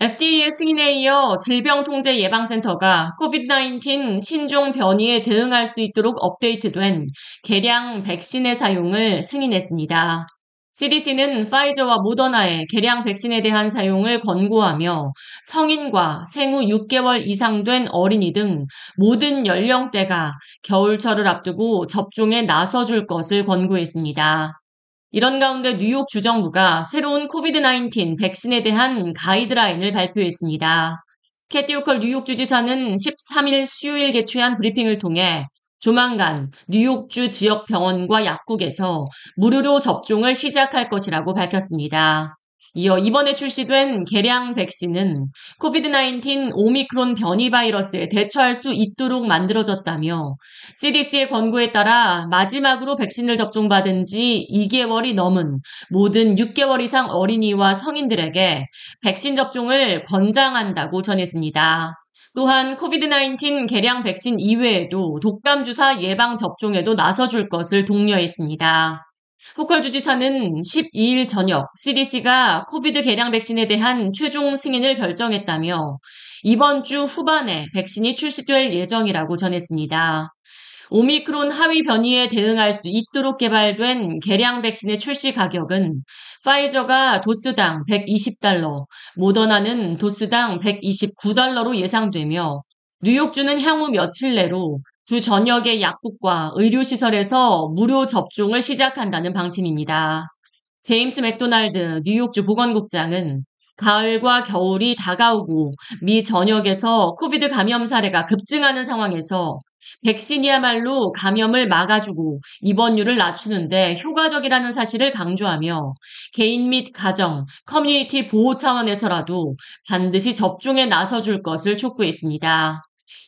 FDA의 승인에 이어 질병통제예방센터가 COVID-19 신종 변이에 대응할 수 있도록 업데이트된 개량 백신의 사용을 승인했습니다. CDC는 파이저와 모더나의 개량 백신에 대한 사용을 권고하며 성인과 생후 6개월 이상 된 어린이 등 모든 연령대가 겨울철을 앞두고 접종에 나서줄 것을 권고했습니다. 이런 가운데 뉴욕 주정부가 새로운 코비드-19 백신에 대한 가이드라인을 발표했습니다. 캐티 오컬 뉴욕 주지사는 13일 수요일 개최한 브리핑을 통해 조만간 뉴욕주 지역 병원과 약국에서 무료로 접종을 시작할 것이라고 밝혔습니다. 이어 이번에 출시된 개량 백신은 코비드-19 오미크론 변이 바이러스에 대처할 수 있도록 만들어졌다며 CDC의 권고에 따라 마지막으로 백신을 접종받은 지 2개월이 넘은 모든 6개월 이상 어린이와 성인들에게 백신 접종을 권장한다고 전했습니다. 또한 코비드-19 개량 백신 이외에도 독감 주사 예방 접종에도 나서줄 것을 독려했습니다. 호컬 주지사는 12일 저녁 CDC가 코비드 개량 백신에 대한 최종 승인을 결정했다며 이번 주 후반에 백신이 출시될 예정이라고 전했습니다. 오미크론 하위 변이에 대응할 수 있도록 개발된 개량 백신의 출시 가격은 파이저가 도스당 120달러, 모더나는 도스당 129달러로 예상되며 뉴욕주는 향후 며칠 내로 주 전역의 약국과 의료시설에서 무료 접종을 시작한다는 방침입니다. 제임스 맥도날드 뉴욕주 보건국장은 가을과 겨울이 다가오고 미 전역에서 COVID 감염 사례가 급증하는 상황에서 백신이야말로 감염을 막아주고 입원율을 낮추는데 효과적이라는 사실을 강조하며 개인 및 가정, 커뮤니티 보호 차원에서라도 반드시 접종에 나서줄 것을 촉구했습니다.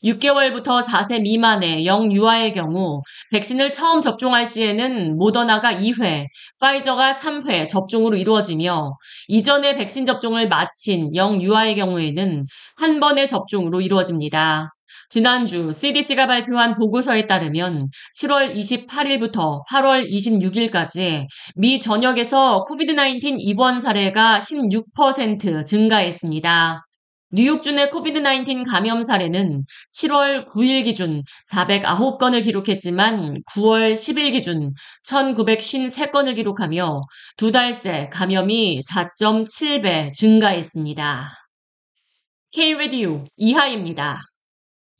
6개월부터 4세 미만의 영유아의 경우 백신을 처음 접종할 시에는 모더나가 2회, 파이저가 3회 접종으로 이루어지며 이전에 백신 접종을 마친 영유아의 경우에는 한 번의 접종으로 이루어집니다. 지난주 CDC가 발표한 보고서에 따르면 7월 28일부터 8월 26일까지 미 전역에서 코비드-19 입원 사례가 16% 증가했습니다. 뉴욕주 내 코비드-19 감염 사례는 7월 9일 기준 409건을 기록했지만 9월 10일 기준 1953건을 기록하며 두 달 새 감염이 4.7배 증가했습니다. K-Radio 이하입니다.